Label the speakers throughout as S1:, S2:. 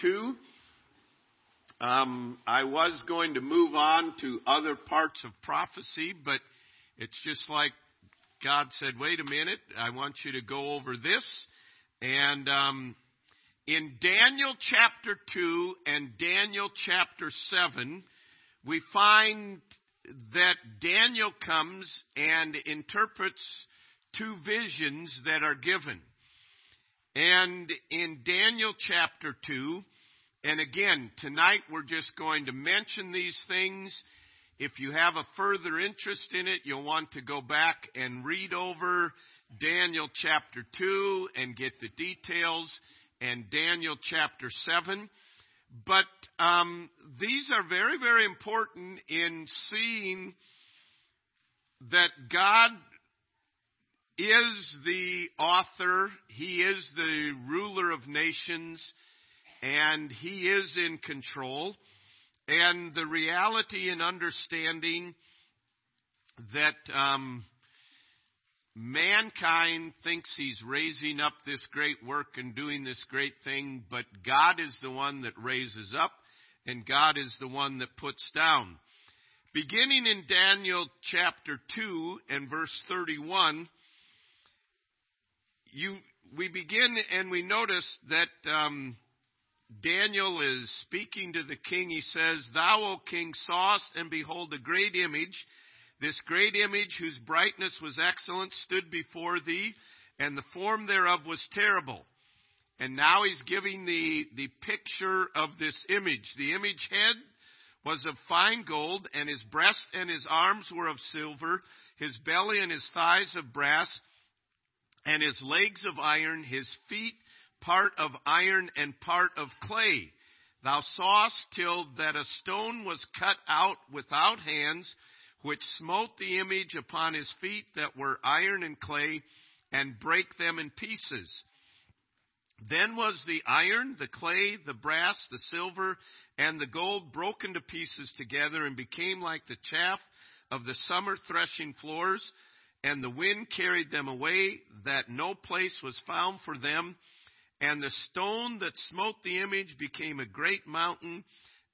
S1: two. Um, I was going to move on to other parts of prophecy, but it's just like God said, wait a minute, I want you to go over this. And um, in Daniel chapter 2 and Daniel chapter 7, we find that Daniel comes and interprets two visions that are given. And in Daniel chapter 2, and again, tonight we're just going to mention these things. If you have a further interest in it, you'll want to go back and read over Daniel chapter 2 and get the details, and Daniel chapter 7. But um, these are very, very important in seeing that God is the author, he is the ruler of nations, and he is in control. And the reality and understanding that um, mankind thinks he's raising up this great work and doing this great thing, but God is the one that raises up, and God is the one that puts down. Beginning in Daniel chapter 2 and verse 31, you, we begin and we notice that um, Daniel is speaking to the king. He says, Thou, O king, sawest, and behold, a great image. This great image, whose brightness was excellent, stood before thee, and the form thereof was terrible. And now he's giving the, the picture of this image. The image head was of fine gold, and his breast and his arms were of silver, his belly and his thighs of brass, and his legs of iron, his feet part of iron and part of clay. Thou sawest till that a stone was cut out without hands, which smote the image upon his feet that were iron and clay, and brake them in pieces. Then was the iron, the clay, the brass, the silver, and the gold broken to pieces together, and became like the chaff of the summer threshing floors and the wind carried them away, that no place was found for them. And the stone that smote the image became a great mountain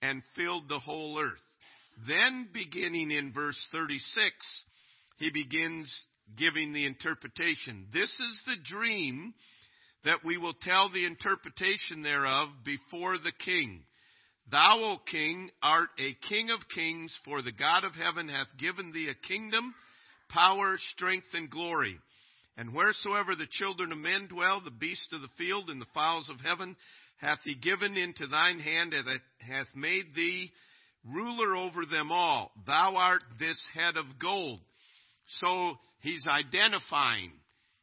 S1: and filled the whole earth. Then, beginning in verse 36, he begins giving the interpretation. This is the dream that we will tell the interpretation thereof before the king. Thou, O king, art a king of kings, for the God of heaven hath given thee a kingdom power, strength, and glory. And wheresoever the children of men dwell, the beasts of the field and the fowls of heaven hath he given into thine hand, and hath made thee ruler over them all. Thou art this head of gold. So he's identifying.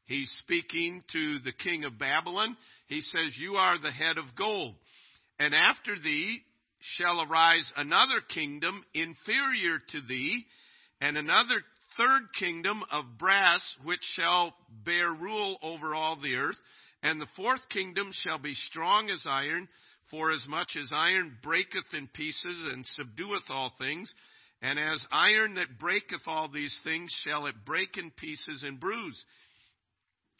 S1: He's speaking to the king of Babylon. He says, You are the head of gold. And after thee shall arise another kingdom inferior to thee, and another third kingdom of brass, which shall bear rule over all the earth. And the fourth kingdom shall be strong as iron, for as much as iron breaketh in pieces and subdueth all things, and as iron that breaketh all these things shall it break in pieces and bruise.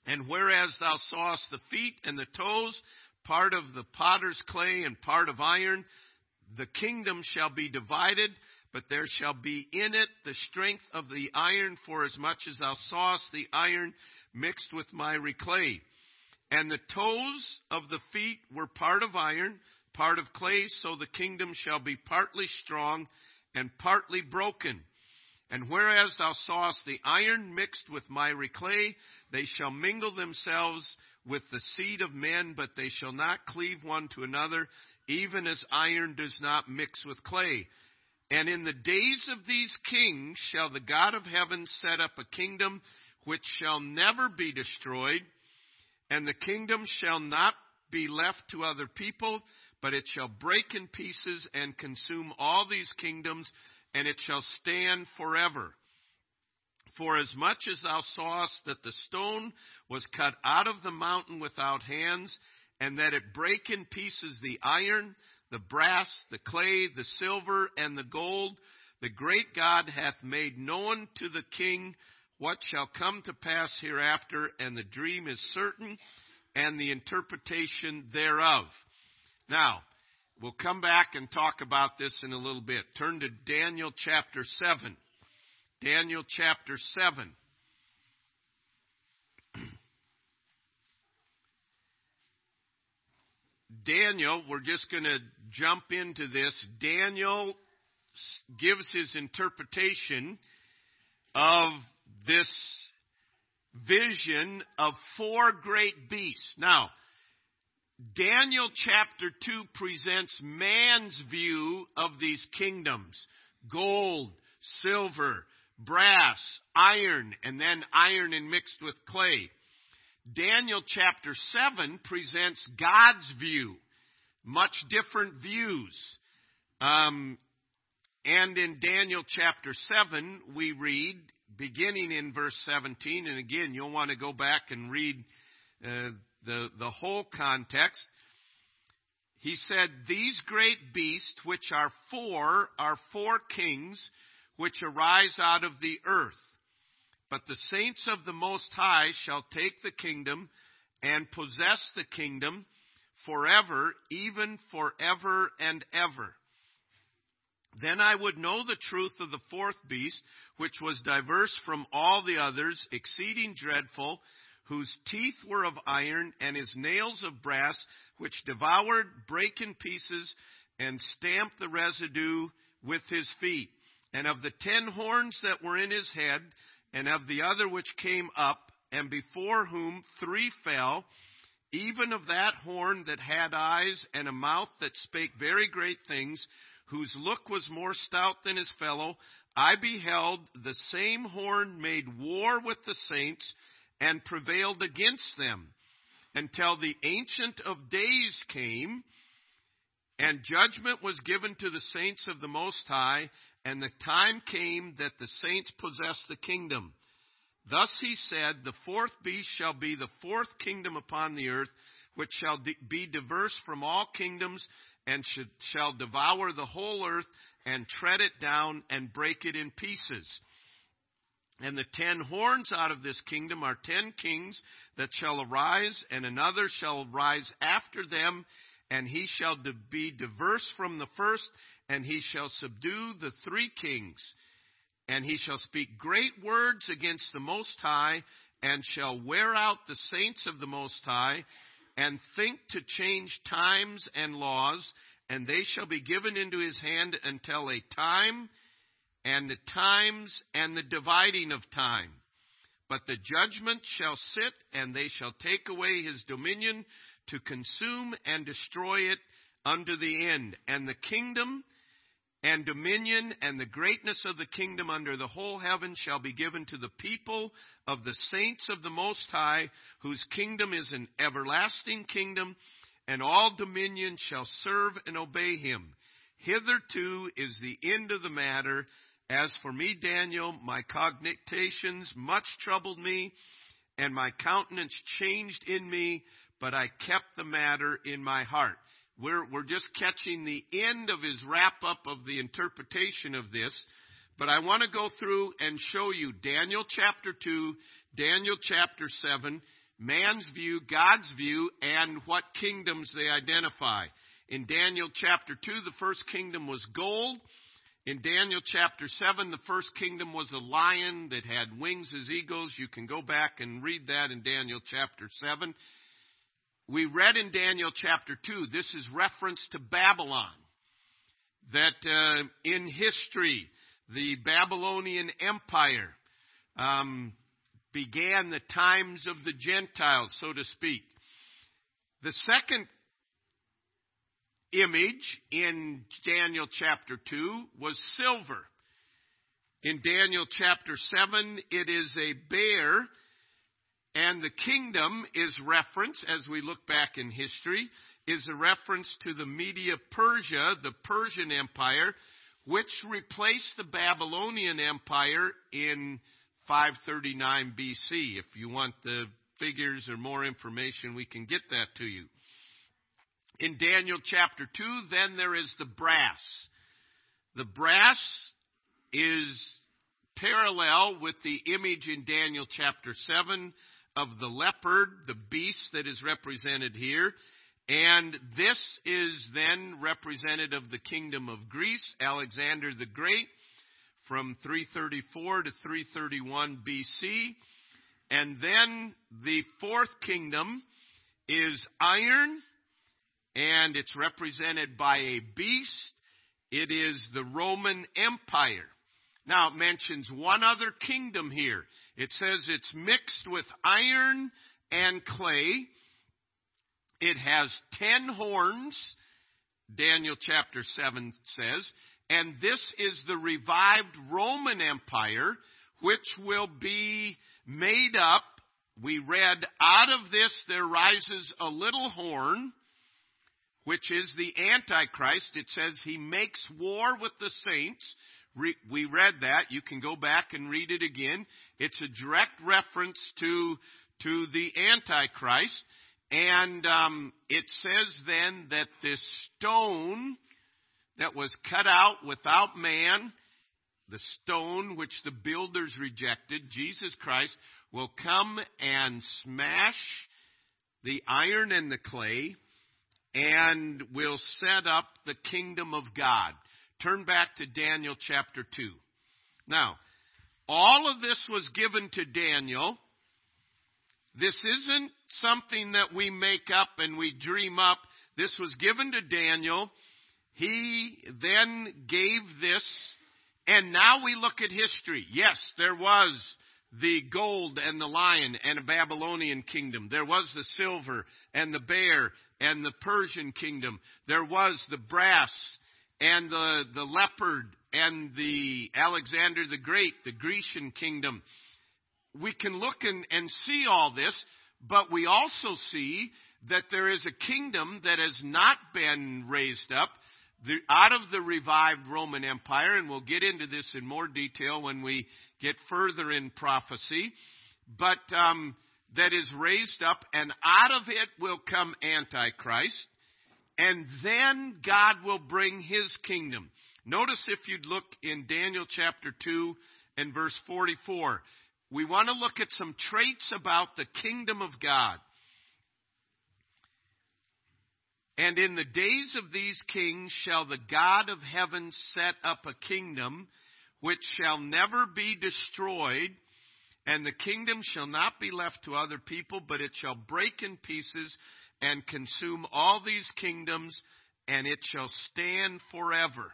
S1: And whereas thou sawest the feet and the toes, part of the potter's clay and part of iron, the kingdom shall be divided, but there shall be in it the strength of the iron, for as much as thou sawest the iron mixed with myri clay. And the toes of the feet were part of iron, part of clay, so the kingdom shall be partly strong and partly broken. And whereas thou sawest the iron mixed with miry clay, they shall mingle themselves with the seed of men, but they shall not cleave one to another, even as iron does not mix with clay. And in the days of these kings shall the God of heaven set up a kingdom which shall never be destroyed, and the kingdom shall not be left to other people, but it shall break in pieces and consume all these kingdoms, and it shall stand forever. For as much as thou sawest that the stone was cut out of the mountain without hands, and that it brake in pieces the iron, the brass, the clay, the silver, and the gold. The great God hath made known to the king what shall come to pass hereafter, and the dream is certain, and the interpretation thereof. Now, we'll come back and talk about this in a little bit. Turn to Daniel chapter 7. Daniel chapter 7. Daniel, we're just going to jump into this. Daniel gives his interpretation of this vision of four great beasts. Now, Daniel chapter 2 presents man's view of these kingdoms gold, silver, brass, iron, and then iron and mixed with clay. Daniel chapter 7 presents God's view, much different views. Um, and in Daniel chapter 7, we read, beginning in verse 17, and again, you'll want to go back and read uh, the, the whole context. He said, These great beasts, which are four, are four kings which arise out of the earth. But the saints of the Most High shall take the kingdom and possess the kingdom forever, even forever and ever. Then I would know the truth of the fourth beast, which was diverse from all the others, exceeding dreadful, whose teeth were of iron and his nails of brass, which devoured, brake in pieces, and stamped the residue with his feet. And of the ten horns that were in his head, and of the other which came up, and before whom three fell, even of that horn that had eyes and a mouth that spake very great things, whose look was more stout than his fellow, I beheld the same horn made war with the saints and prevailed against them until the Ancient of Days came, and judgment was given to the saints of the Most High, and the time came that the saints possessed the kingdom. Thus he said, The fourth beast shall be the fourth kingdom upon the earth, which shall be diverse from all kingdoms, and should, shall devour the whole earth, and tread it down, and break it in pieces. And the ten horns out of this kingdom are ten kings that shall arise, and another shall rise after them, and he shall be diverse from the first, and he shall subdue the three kings, and he shall speak great words against the Most High, and shall wear out the saints of the Most High, and think to change times and laws, and they shall be given into his hand until a time, and the times, and the dividing of time. But the judgment shall sit, and they shall take away his dominion to consume and destroy it unto the end. And the kingdom and dominion and the greatness of the kingdom under the whole heaven shall be given to the people of the saints of the Most High, whose kingdom is an everlasting kingdom, and all dominion shall serve and obey him. Hitherto is the end of the matter. As for me, Daniel, my cognitations much troubled me, and my countenance changed in me, but I kept the matter in my heart. We're, we're just catching the end of his wrap up of the interpretation of this. But I want to go through and show you Daniel chapter 2, Daniel chapter 7, man's view, God's view, and what kingdoms they identify. In Daniel chapter 2, the first kingdom was gold. In Daniel chapter 7, the first kingdom was a lion that had wings as eagles. You can go back and read that in Daniel chapter 7 we read in Daniel chapter 2, this is reference to Babylon, that uh, in history, the Babylonian Empire um, began the times of the Gentiles, so to speak. The second image in Daniel chapter 2 was silver. In Daniel chapter 7, it is a bear and the kingdom is reference, as we look back in history, is a reference to the Media Persia, the Persian Empire, which replaced the Babylonian Empire in 539 BC. If you want the figures or more information, we can get that to you. In Daniel chapter 2, then there is the brass. The brass is parallel with the image in Daniel chapter 7 of the leopard, the beast that is represented here. And this is then represented of the kingdom of Greece, Alexander the Great, from 334 to 331 BC. And then the fourth kingdom is iron, and it's represented by a beast. It is the Roman Empire. Now it mentions one other kingdom here. It says it's mixed with iron and clay. It has ten horns, Daniel chapter 7 says, and this is the revived Roman Empire, which will be made up. We read, out of this there rises a little horn, which is the Antichrist. It says he makes war with the saints Re- we read that. You can go back and read it again. It's a direct reference to, to the Antichrist. And um, it says then that this stone that was cut out without man, the stone which the builders rejected, Jesus Christ, will come and smash the iron and the clay and will set up the kingdom of God. Turn back to Daniel chapter 2. Now, all of this was given to Daniel. This isn't something that we make up and we dream up. This was given to Daniel. He then gave this, and now we look at history. Yes, there was the gold and the lion and a Babylonian kingdom. There was the silver and the bear and the Persian kingdom. There was the brass and the, the leopard and the Alexander the Great, the Grecian kingdom. We can look and, and see all this, but we also see that there is a kingdom that has not been raised up the, out of the revived Roman Empire, and we'll get into this in more detail when we get further in prophecy, but um, that is raised up, and out of it will come Antichrist and then God will bring his kingdom. Notice if you'd look in Daniel chapter 2 and verse 44. We want to look at some traits about the kingdom of God. And in the days of these kings shall the God of heaven set up a kingdom which shall never be destroyed, and the kingdom shall not be left to other people, but it shall break in pieces and consume all these kingdoms, and it shall stand forever.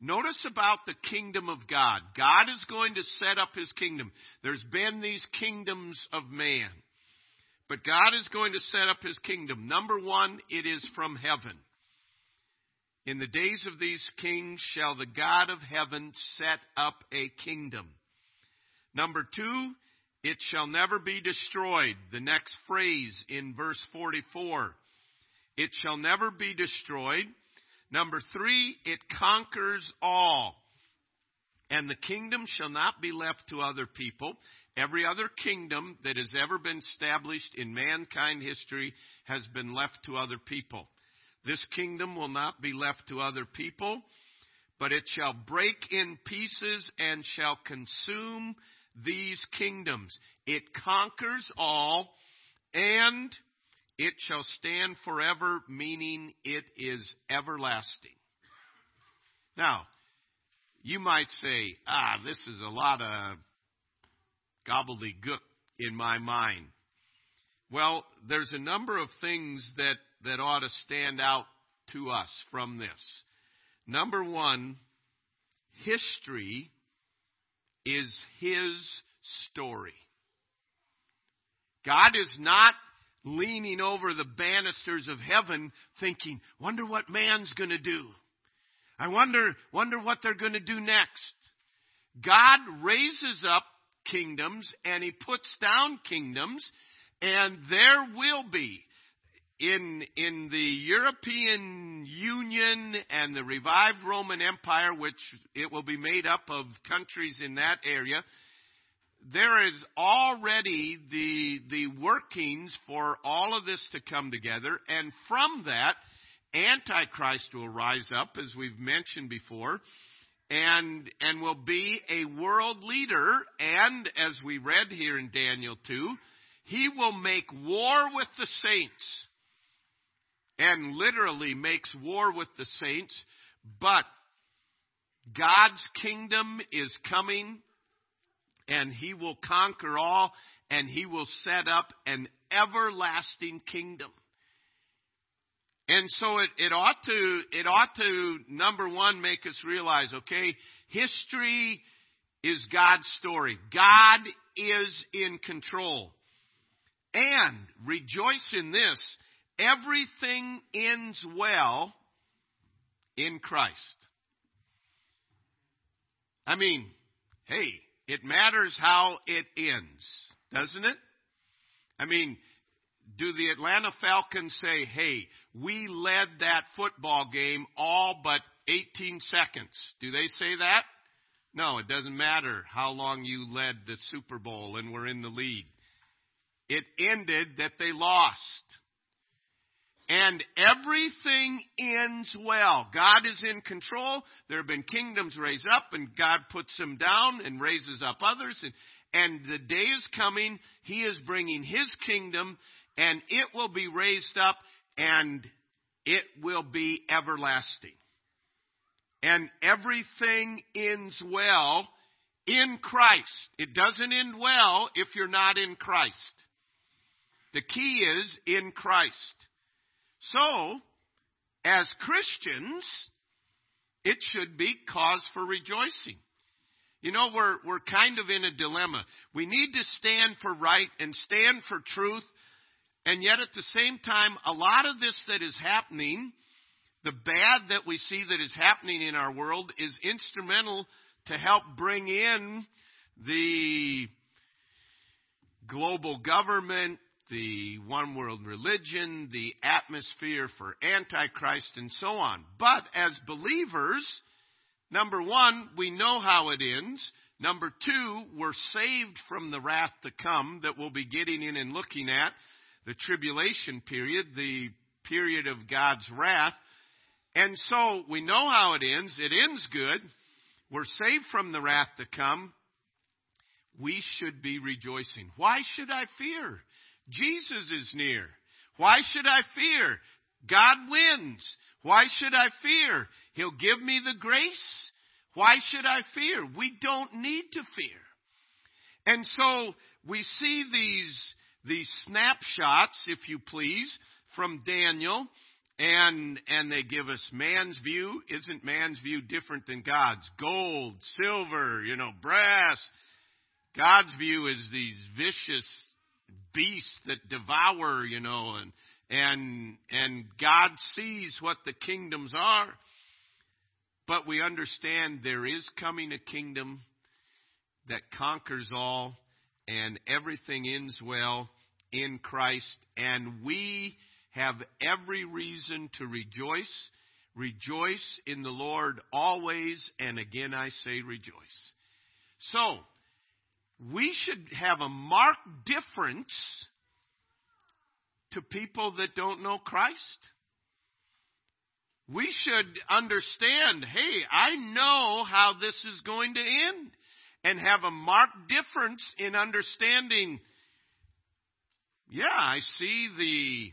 S1: Notice about the kingdom of God. God is going to set up his kingdom. There's been these kingdoms of man. But God is going to set up his kingdom. Number one, it is from heaven. In the days of these kings shall the God of heaven set up a kingdom. Number two, it shall never be destroyed. The next phrase in verse 44. It shall never be destroyed. Number three, it conquers all. And the kingdom shall not be left to other people. Every other kingdom that has ever been established in mankind history has been left to other people. This kingdom will not be left to other people, but it shall break in pieces and shall consume these kingdoms. It conquers all and it shall stand forever, meaning it is everlasting. Now, you might say, ah, this is a lot of gobbledygook in my mind. Well, there's a number of things that, that ought to stand out to us from this. Number one, history is his story. God is not leaning over the banisters of heaven thinking, wonder what man's going to do. I wonder, wonder what they're going to do next. God raises up kingdoms and he puts down kingdoms, and there will be in, in the European Union and the revived Roman Empire, which it will be made up of countries in that area, there is already the, the workings for all of this to come together. And from that, Antichrist will rise up, as we've mentioned before, and, and will be a world leader. And as we read here in Daniel 2, he will make war with the saints and literally makes war with the saints, but God's kingdom is coming and he will conquer all and he will set up an everlasting kingdom. And so it, it ought to, it ought to, number one, make us realize, okay, history is God's story. God is in control. And rejoice in this Everything ends well in Christ. I mean, hey, it matters how it ends, doesn't it? I mean, do the Atlanta Falcons say, hey, we led that football game all but 18 seconds? Do they say that? No, it doesn't matter how long you led the Super Bowl and were in the lead. It ended that they lost and everything ends well. God is in control. There have been kingdoms raised up, and God puts them down and raises up others. And, and the day is coming. He is bringing His kingdom, and it will be raised up, and it will be everlasting. And everything ends well in Christ. It doesn't end well if you're not in Christ. The key is in Christ. So, as Christians, it should be cause for rejoicing. You know, we're, we're kind of in a dilemma. We need to stand for right and stand for truth. And yet at the same time, a lot of this that is happening, the bad that we see that is happening in our world is instrumental to help bring in the global government the one world religion, the atmosphere for Antichrist, and so on. But as believers, number one, we know how it ends. Number two, we're saved from the wrath to come that we'll be getting in and looking at the tribulation period, the period of God's wrath. And so we know how it ends. It ends good. We're saved from the wrath to come. We should be rejoicing. Why should I fear? Jesus is near. Why should I fear? God wins. Why should I fear? He'll give me the grace. Why should I fear? We don't need to fear. And so we see these, these snapshots, if you please, from Daniel, and, and they give us man's view. Isn't man's view different than God's? Gold, silver, you know, brass. God's view is these vicious beasts that devour, you know, and and and God sees what the kingdoms are. But we understand there is coming a kingdom that conquers all and everything ends well in Christ and we have every reason to rejoice. Rejoice in the Lord always and again I say rejoice. So, we should have a marked difference to people that don't know Christ. We should understand hey, I know how this is going to end, and have a marked difference in understanding. Yeah, I see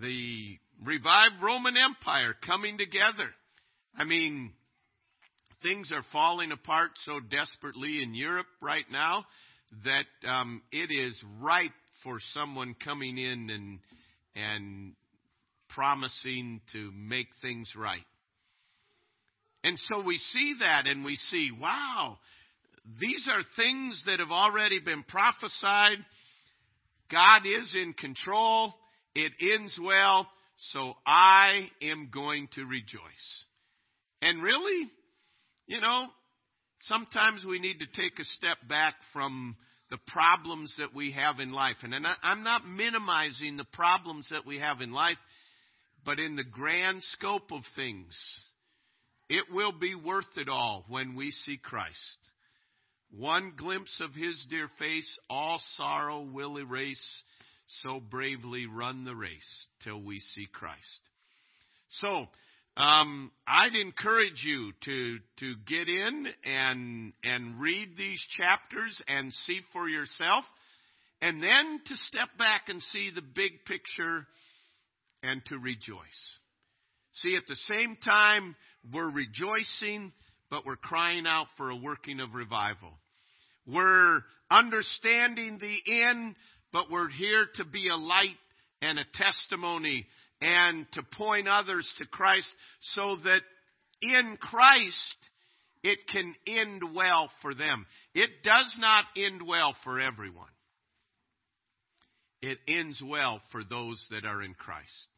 S1: the, the revived Roman Empire coming together. I mean, Things are falling apart so desperately in Europe right now that um, it is ripe for someone coming in and and promising to make things right. And so we see that and we see, wow, these are things that have already been prophesied. God is in control. It ends well. So I am going to rejoice. And really, you know, sometimes we need to take a step back from the problems that we have in life. And I'm not minimizing the problems that we have in life, but in the grand scope of things, it will be worth it all when we see Christ. One glimpse of his dear face, all sorrow will erase. So bravely run the race till we see Christ. So, um, I'd encourage you to to get in and and read these chapters and see for yourself, and then to step back and see the big picture, and to rejoice. See, at the same time, we're rejoicing, but we're crying out for a working of revival. We're understanding the end, but we're here to be a light and a testimony and to point others to Christ so that in Christ it can end well for them. It does not end well for everyone. It ends well for those that are in Christ.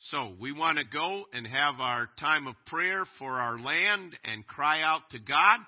S1: So we want to go and have our time of prayer for our land and cry out to God.